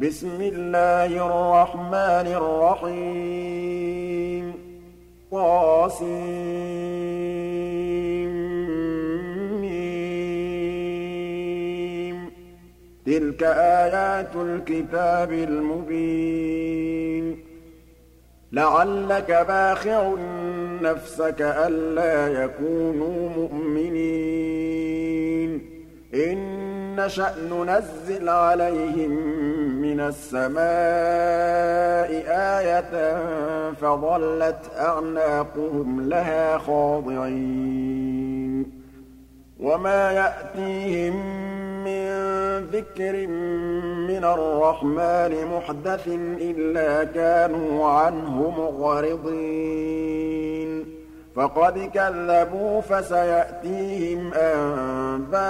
بسم الله الرحمن الرحيم. طاسيم تلك آيات الكتاب المبين. لعلك باخع نفسك ألا يكونوا مؤمنين. إن نشأ ننزل عليهم من السماء آية فظلت أعناقهم لها خاضعين. وما يأتيهم من ذكر من الرحمن محدث إلا كانوا عنه معرضين فقد كذبوا فسيأتيهم أنباء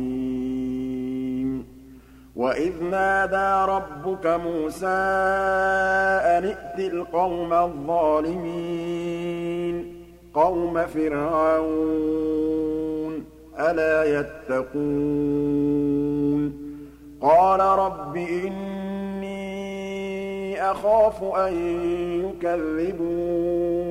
وإذ نادى ربك موسى أن ائت القوم الظالمين قوم فرعون ألا يتقون قال رب إني أخاف أن يكذبون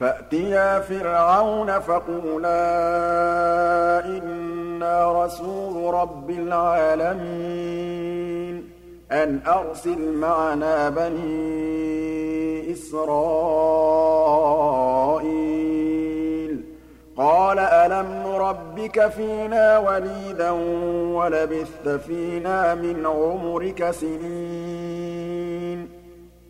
فأتيا فرعون فقولا إنا رسول رب العالمين أن أرسل معنا بني إسرائيل. قال ألم نربك فينا وليدا ولبثت فينا من عمرك سنين.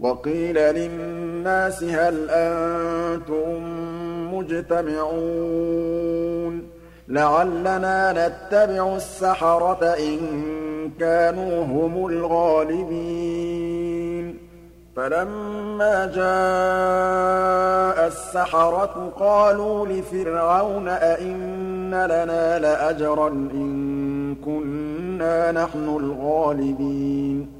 وَقِيلَ لِلنَّاسِ هَلْ أَنتُم مُّجْتَمِعُونَ لَعَلَّنَا نَتَّبِعُ السَّحَرَةَ إِن كَانُوا هُمُ الْغَالِبِينَ فَلَمَّا جَاءَ السَّحَرَةُ قَالُوا لِفِرْعَوْنَ أَئِنَّ لَنَا لَأَجْرًا إِن كُنَّا نَحْنُ الْغَالِبِينَ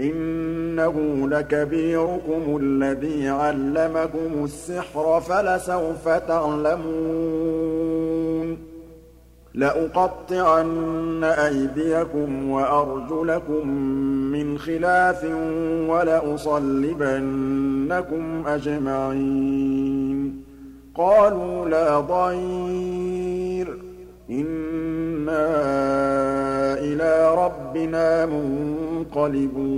إِنَّهُ لَكَبِيرُكُمُ الَّذِي عَلَّمَكُمُ السِّحْرَ فَلَسَوْفَ تَعْلَمُونَ. لَأُقَطِّعَنَّ أَيْدِيَكُمْ وَأَرْجُلَكُم مِّنْ خِلَافٍ وَلَأُصَلِّبَنَّكُمْ أَجْمَعِينَ. قَالُوا لَا ضَيْرَ ۖ. إِنَّا إِلَىٰ رَبِّنَا مُنقَلِبُونَ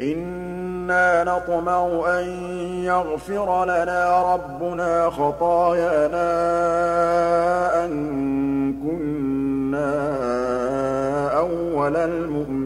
إِنَّا نَطْمَعُ أَن يَغْفِرَ لَنَا رَبُّنَا خَطَايَانَا أَن كُنَّا أَوَّلَ الْمُؤْمِنِينَ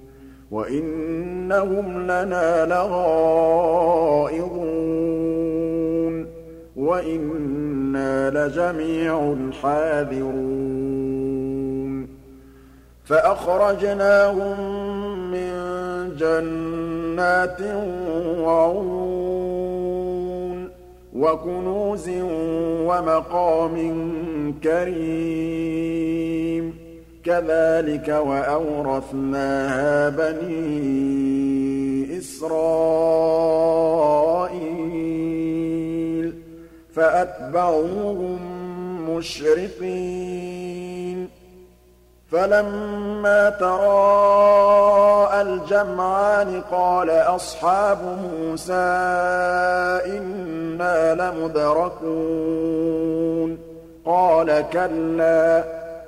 وَإِنَّهُمْ لَنَا لَغَائِظُونَ وَإِنَّا لَجَمِيعٌ حَاذِرُونَ. فَأَخْرَجْنَاهُم مِّن جَنَّاتٍ وَعُيُونٍ وَكُنُوزٍ وَمَقَامٍ كَرِيمٍ. كَذَٰلِكَ وَأَوْرَثْنَاهَا بَنِي إِسْرَائِيلَ فَأَتْبَعُوهُم مُّشْرِقِينَ. فَلَمَّا تَرَاءَى الْجَمْعَانِ قَالَ أَصْحَابُ مُوسَىٰ إِنَّا لَمُدْرَكُونَ. قَالَ كَلَّا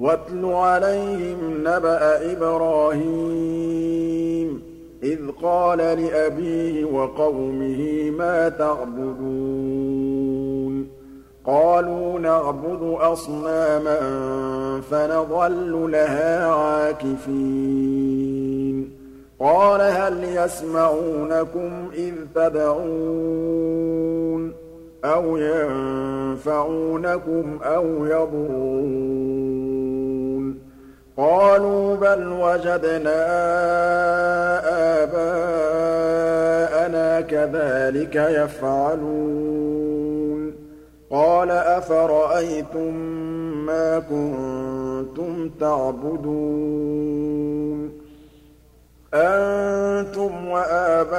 وَاتْلُ عَلَيْهِمْ نَبَأَ إِبْرَاهِيمَ إِذْ قَالَ لِأَبِيهِ وَقَوْمِهِ مَا تَعْبُدُونَ؟ قَالُوا نَعْبُدُ أَصْنَامًا فَنَظَلُّ لَهَا عَاكِفِينَ. قَالَ هَلْ يَسْمَعُونَكُمْ إِذْ تَدْعُونَ؟ أَوْ يَنفَعُونَكُمْ أَوْ يَضُرُّونَ قَالُوا بَلْ وَجَدْنَا آبَاءَنَا كَذَٰلِكَ يَفْعَلُونَ قَالَ أَفَرَأَيْتُم مَّا كُنتُمْ تَعْبُدُونَ أَنتُمْ وَآبَاؤُكُمُ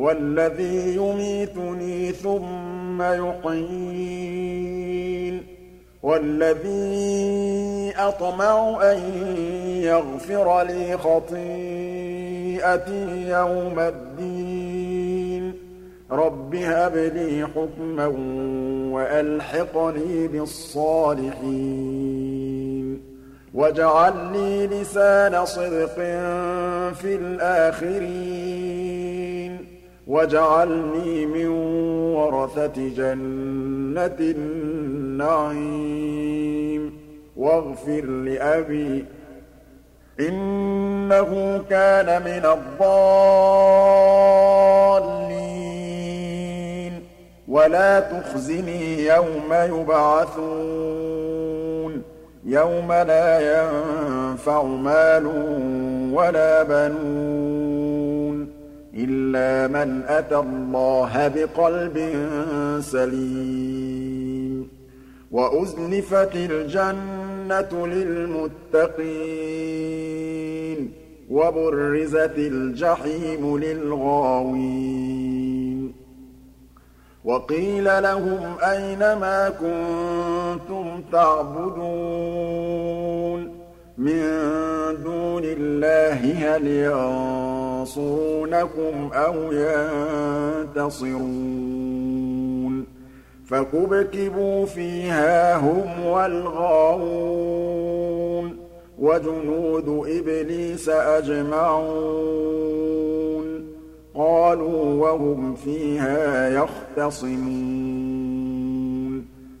وَالَّذِي يُمِيتُنِي ثُمَّ يُحْيِينِ وَالَّذِي أَطْمَعُ أَن يَغْفِرَ لِي خَطِيئَتِي يَوْمَ الدِّينِ. رَبِّ هَبْ لِي حُكْمًا وَأَلْحِقْنِي بِالصَّالِحِينَ. وَاجْعَل لِّي لِسَانَ صِدْقٍ فِي الْآخِرِينَ. وَاجْعَلْنِي مِن وَرَثَةِ جَنَّةِ النَّعِيمِ. وَاغْفِرْ لِأَبِي إِنَّهُ كَانَ مِنَ الضَّالِّينَ. وَلَا تُخْزِنِي يَوْمَ يُبْعَثُونَ. يَوْمَ لَا يَنفَعُ مَالٌ وَلَا بَنُونَ. إِلَّا مَنْ أَتَى اللَّهَ بِقَلْبٍ سَلِيمٍ. وَأُزْلِفَتِ الْجَنَّةُ لِلْمُتَّقِينَ وَبُرِّزَتِ الْجَحِيمُ لِلْغَاوِينَ. وَقِيلَ لَهُمْ أَيْنَ مَا كُنتُمْ تَعْبُدُونَ؟ مِن دُونِ اللَّهِ هَلْ يَنصُرُونَكُمْ أَوْ يَنتَصِرُونَ فَكُبْكِبُوا فِيهَا هُمْ وَالْغَاوُونَ وَجُنُودُ إِبْلِيسَ أَجْمَعُونَ قَالُوا وَهُمْ فِيهَا يَخْتَصِمُونَ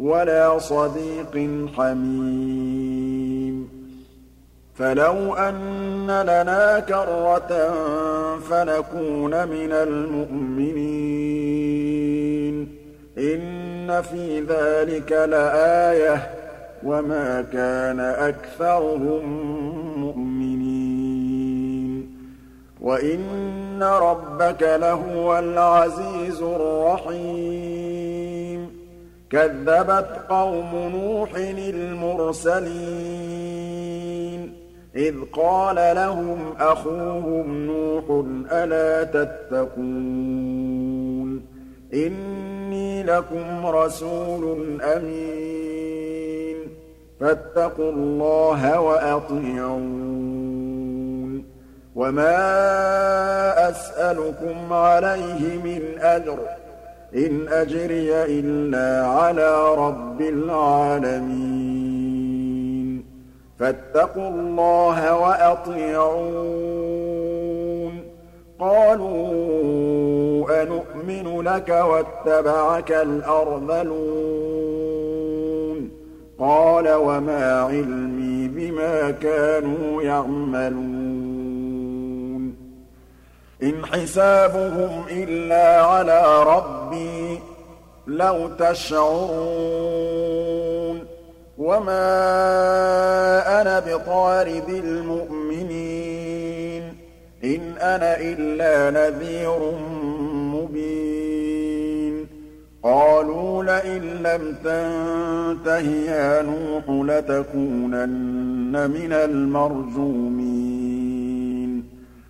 وَلَا صَدِيقٍ حَمِيمٍ. فَلَوْ أَنَّ لَنَا كَرَّةً فَنَكُونَ مِنَ الْمُؤْمِنِينَ. إِنَّ فِي ذَٰلِكَ لَآيَةً ۖ وَمَا كَانَ أَكْثَرُهُم مُّؤْمِنِينَ. وَإِنَّ رَبَّكَ لَهُوَ الْعَزِيزُ الرَّحِيمُ. كَذَّبَتْ قَوْمُ نُوحٍ الْمُرْسَلِينَ إِذْ قَالَ لَهُمْ أَخُوهُمْ نُوحٌ أَلَا تَتَّقُونَ إِنِّي لَكُمْ رَسُولٌ أَمِينٌ فَاتَّقُوا اللَّهَ وَأَطِيعُونِ وَمَا أَسْأَلُكُمْ عَلَيْهِ مِنْ أَجْرٍ ۖ إِنْ أَجْرِيَ إِلَّا عَلَىٰ رَبِّ الْعَالَمِينَ. فَاتَّقُوا اللَّهَ وَأَطِيعُونِ. قَالُوا أَنُؤْمِنُ لَكَ وَاتَّبَعَكَ الْأَرْذَلُونَ. قَالَ وَمَا عِلْمِي بِمَا كَانُوا يَعْمَلُونَ. إِنْ حِسَابُهُمْ إِلَّا عَلَىٰ رَبِّي ۚ لَوْ تَشْعُرُونَ وَمَا أَنَا بِطَارِدِ الْمُؤْمِنِينَ ۖ إِنْ أَنَا إِلَّا نَذِيرٌ مُّبِينٌ قَالُوا لَئِن لَّمْ تَنتَهِ يَا نُوحُ لَتَكُونَنَّ مِنَ الْمَرْجُومِينَ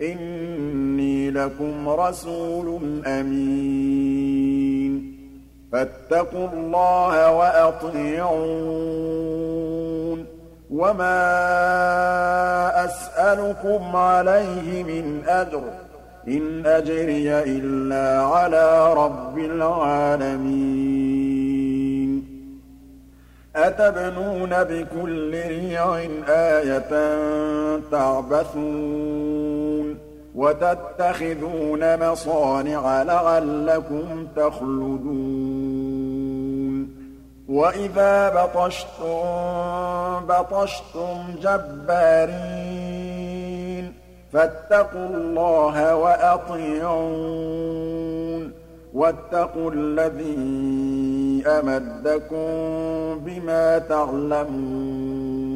إِنِّي لَكُمْ رَسُولٌ أَمِينٌ. فَاتَّقُوا اللَّهَ وَأَطِيعُونِ. وَمَا أَسْأَلُكُمْ عَلَيْهِ مِنْ أَجْرٍ ۖ. إِنْ أَجْرِيَ إِلَّا عَلَىٰ رَبِّ الْعَالَمِينَ. أَتَبْنُونَ بِكُلِّ رِيعٍ آيَةً تَعْبَثُونَ. وَتَتَّخِذُونَ مَصَانِعَ لَعَلَّكُمْ تَخْلُدُونَ. وَإِذَا بَطَشْتُم بَطَشْتُمْ جَبَّارِينَ فَاتَّقُوا اللَّهَ وَأَطِيعُونِ. وَاتَّقُوا الَّذِي أَمَدَّكُم بِمَا تَعْلَمُونَ.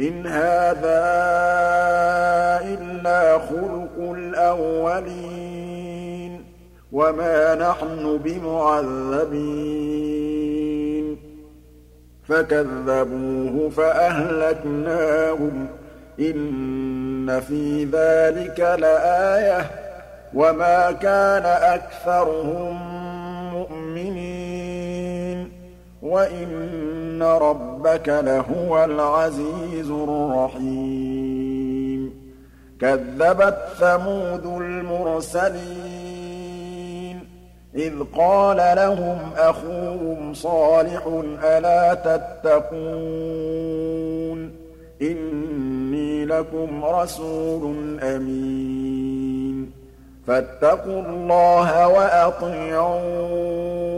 إِنْ هَٰذَا إِلَّا خُلُقُ الْأَوَّلِينَ وَمَا نَحْنُ بِمُعَذَّبِينَ. فَكَذَّبُوهُ فَأَهْلَكْنَاهُمْ ۗ. إِنَّ فِي ذَٰلِكَ لَآيَةً ۖ. وَمَا كَانَ أَكْثَرُهُم مُّؤْمِنِينَ. وَإِنَّ رَبَّكَ لَهُوَ الْعَزِيزُ الرَّحِيمُ كَذَّبَتْ ثَمُودُ الْمُرْسَلِينَ إِذْ قَالَ لَهُمْ أَخُوهُمْ صَالِحٌ أَلَا تَتَّقُونَ إِنِّي لَكُمْ رَسُولٌ أَمِينٌ فَاتَّقُوا اللَّهَ وَأَطِيعُونِ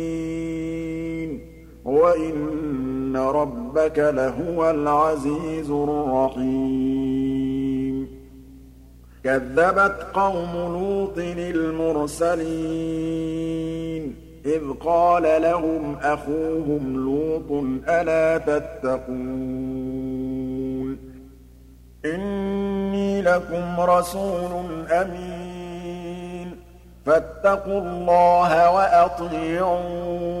وَإِنَّ رَبَّكَ لَهُوَ الْعَزِيزُ الرَّحِيمُ كَذَّبَتْ قَوْمُ لُوطٍ الْمُرْسَلِينَ إِذْ قَالَ لَهُمْ أَخُوهُمْ لُوطٌ أَلَا تَتَّقُونَ إِنِّي لَكُمْ رَسُولٌ أَمِينٌ فَاتَّقُوا اللَّهَ وَأَطِيعُونِ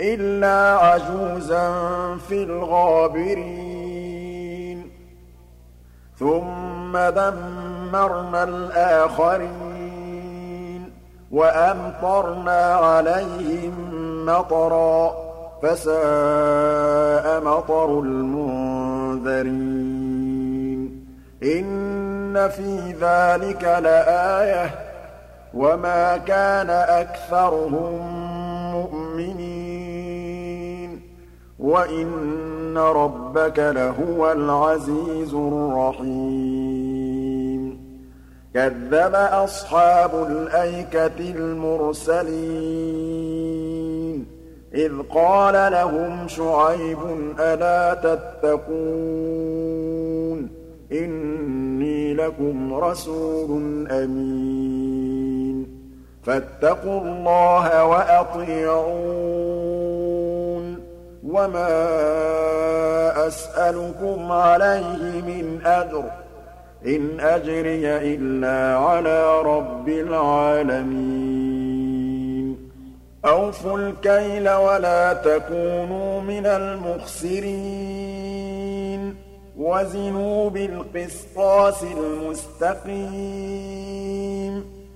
إِلَّا عَجُوزًا فِي الْغَابِرِينَ. ثُمَّ دَمَّرْنَا الْآخَرِينَ وَأَمْطَرْنَا عَلَيْهِم مَّطَرًا ۖ فَسَاءَ مَطَرُ الْمُنذَرِينَ. إِنَّ فِي ذَٰلِكَ لَآيَةً ۖ وَمَا كَانَ أَكْثَرُهُم وَإِنَّ رَبَّكَ لَهُوَ الْعَزِيزُ الرَّحِيمُ كَذَّبَ أَصْحَابُ الْأَيْكَةِ الْمُرْسَلِينَ إِذْ قَالَ لَهُمْ شُعَيْبٌ أَلَا تَتَّقُونَ إِنِّي لَكُمْ رَسُولٌ أَمِينٌ فَاتَّقُوا اللَّهَ وَأَطِيعُونِ وَمَا أَسْأَلُكُمْ عَلَيْهِ مِنْ أَجْرٍ ۖ إِنْ أَجْرِيَ إِلَّا عَلَىٰ رَبِّ الْعَالَمِينَ أَوْفُوا الْكَيْلَ وَلَا تَكُونُوا مِنَ الْمُخْسِرِينَ وَزِنُوا بِالْقِسْطَاسِ الْمُسْتَقِيمِ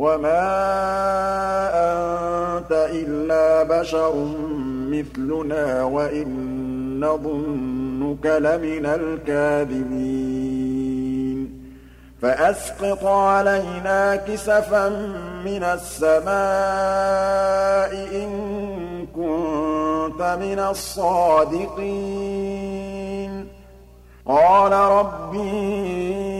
وَمَا أَنتَ إِلَّا بَشَرٌ مِّثْلُنَا وَإِن نَّظُنُّكَ لَمِنَ الْكَاذِبِينَ فَأَسْقِطْ عَلَيْنَا كِسَفًا مِّنَ السَّمَاءِ إِن كُنتَ مِنَ الصَّادِقِينَ قَالَ رَبِّي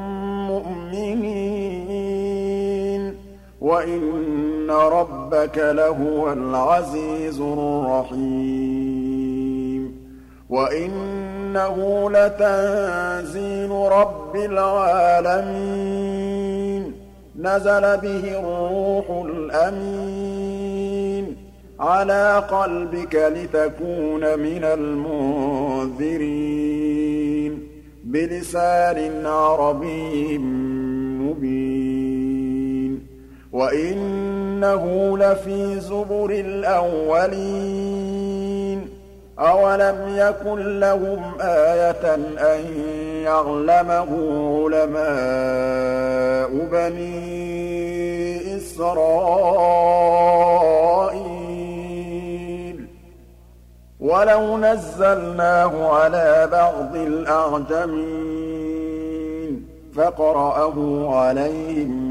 وَإِنَّ رَبَّكَ لَهُوَ الْعَزِيزُ الرَّحِيمُ. وَإِنَّهُ لَتَنزِيلُ رَبِّ الْعَالَمِينَ. نَزَلَ بِهِ الرُّوحُ الْأَمِينُ. عَلَىٰ قَلْبِكَ لِتَكُونَ مِنَ الْمُنذِرِينَ. بِلِسَانٍ عَرَبِيٍّ وَإِنَّهُ لَفِي زُبُرِ الْأَوَّلِينَ أَوَلَمْ يَكُن لَّهُمْ آيَةً أَن يَعْلَمَهُ عُلَمَاءُ بَنِي إِسْرَائِيلَ وَلَوْ نَزَّلْنَاهُ عَلَىٰ بَعْضِ الْأَعْجَمِينَ فَقَرَأَهُ عَلَيْهِم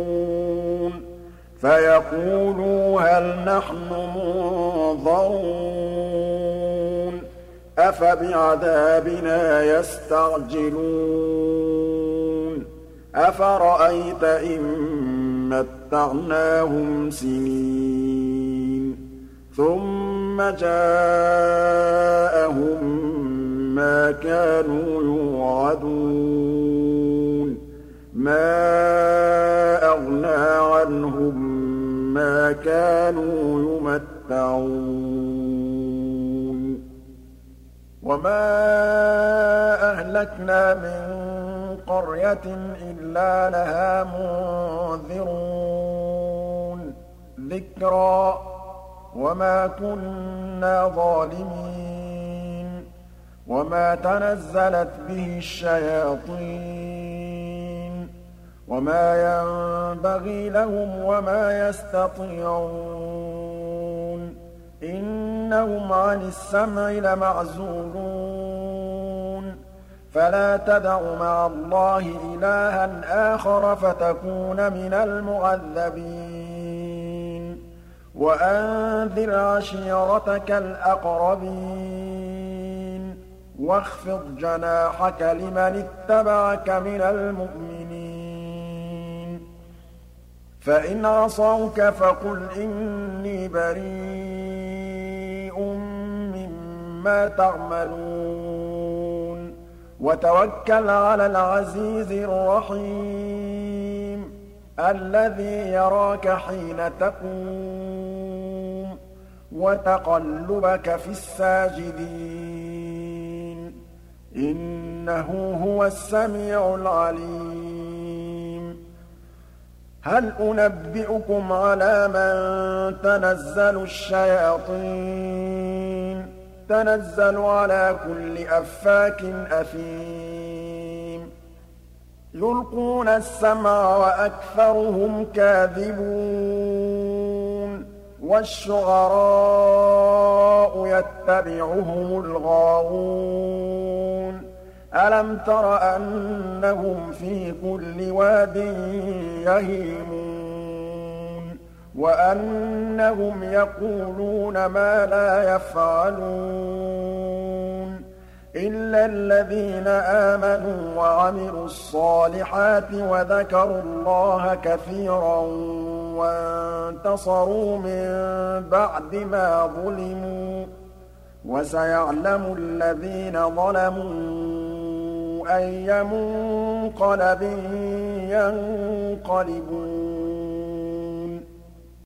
فَيَقُولُوا هَلْ نَحْنُ مُنظَرُونَ أَفَبِعَذَابِنَا يَسْتَعْجِلُونَ أَفَرَأَيْتَ إِن مَّتَّعْنَاهُمْ سِنِينَ ثُمَّ جَاءَهُم مَّا كَانُوا يُوعَدُونَ مَا أَغْنَىٰ عَنْهُم كَانُوا يُمَتَّعُونَ وَمَا أَهْلَكْنَا مِن قَرْيَةٍ إِلَّا لَهَا مُنذِرُونَ. ذِكْرَىٰ وَمَا كُنَّا ظَالِمِينَ. وَمَا تَنَزَّلَتْ بِهِ الشَّيَاطِينُ. وَمَا يَنبَغِي لَهُمْ وَمَا يَسْتَطِيعُونَ إِنَّهُمْ عَنِ السَّمْعِ لَمَعْزُولُونَ فَلَا تَدْعُ مَعَ اللَّهِ إِلَٰهًا آخَرَ فَتَكُونَ مِنَ الْمُعَذَّبِينَ وَأَنذِرْ عَشِيرَتَكَ الْأَقْرَبِينَ وَاخْفِضْ جَنَاحَكَ لِمَنِ اتَّبَعَكَ مِنَ الْمُؤْمِنِينَ فَإِنْ عَصَوْكَ فَقُلْ إِنِّي بَرِيءٌ مِّمَّا تَعْمَلُونَ. وَتَوَكَّلْ عَلَى الْعَزِيزِ الرَّحِيمِ الَّذِي يَرَاكَ حِينَ تَقُومُ وَتَقَلُّبَكَ فِي السَّاجِدِينَ. إِنَّهُ هُوَ السَّمِيعُ الْعَلِيمُ. هَلْ أُنَبِّئُكُمْ عَلَىٰ مَن تَنَزَّلُ الشَّيَاطِينُ؟ تَنَزَّلُ عَلَىٰ كُلِّ أَفَّاكٍ أَثِيمٍ. يُلْقُونَ السَّمْعَ وَأَكْثَرُهُمْ كَاذِبُونَ. وَالشُّعَرَاءُ يَتَّبِعُهُمُ الْغَاوُونَ. أَلَمْ تَرَ أَنَّهُمْ فِي كُلِّ وَادٍ يَهِيمُونَ وَأَنَّهُمْ يَقُولُونَ مَا لَا يَفْعَلُونَ إِلَّا الَّذِينَ آمَنُوا وَعَمِلُوا الصَّالِحَاتِ وَذَكَرُوا اللَّهَ كَثِيرًا وَانتَصَرُوا مِن بَعْدِ مَا ظُلِمُوا ۗ وَسَيَعْلَمُ الَّذِينَ ظَلَمُوا أَيَّ مُنقَلَبٍ يَنقَلِبُونَ.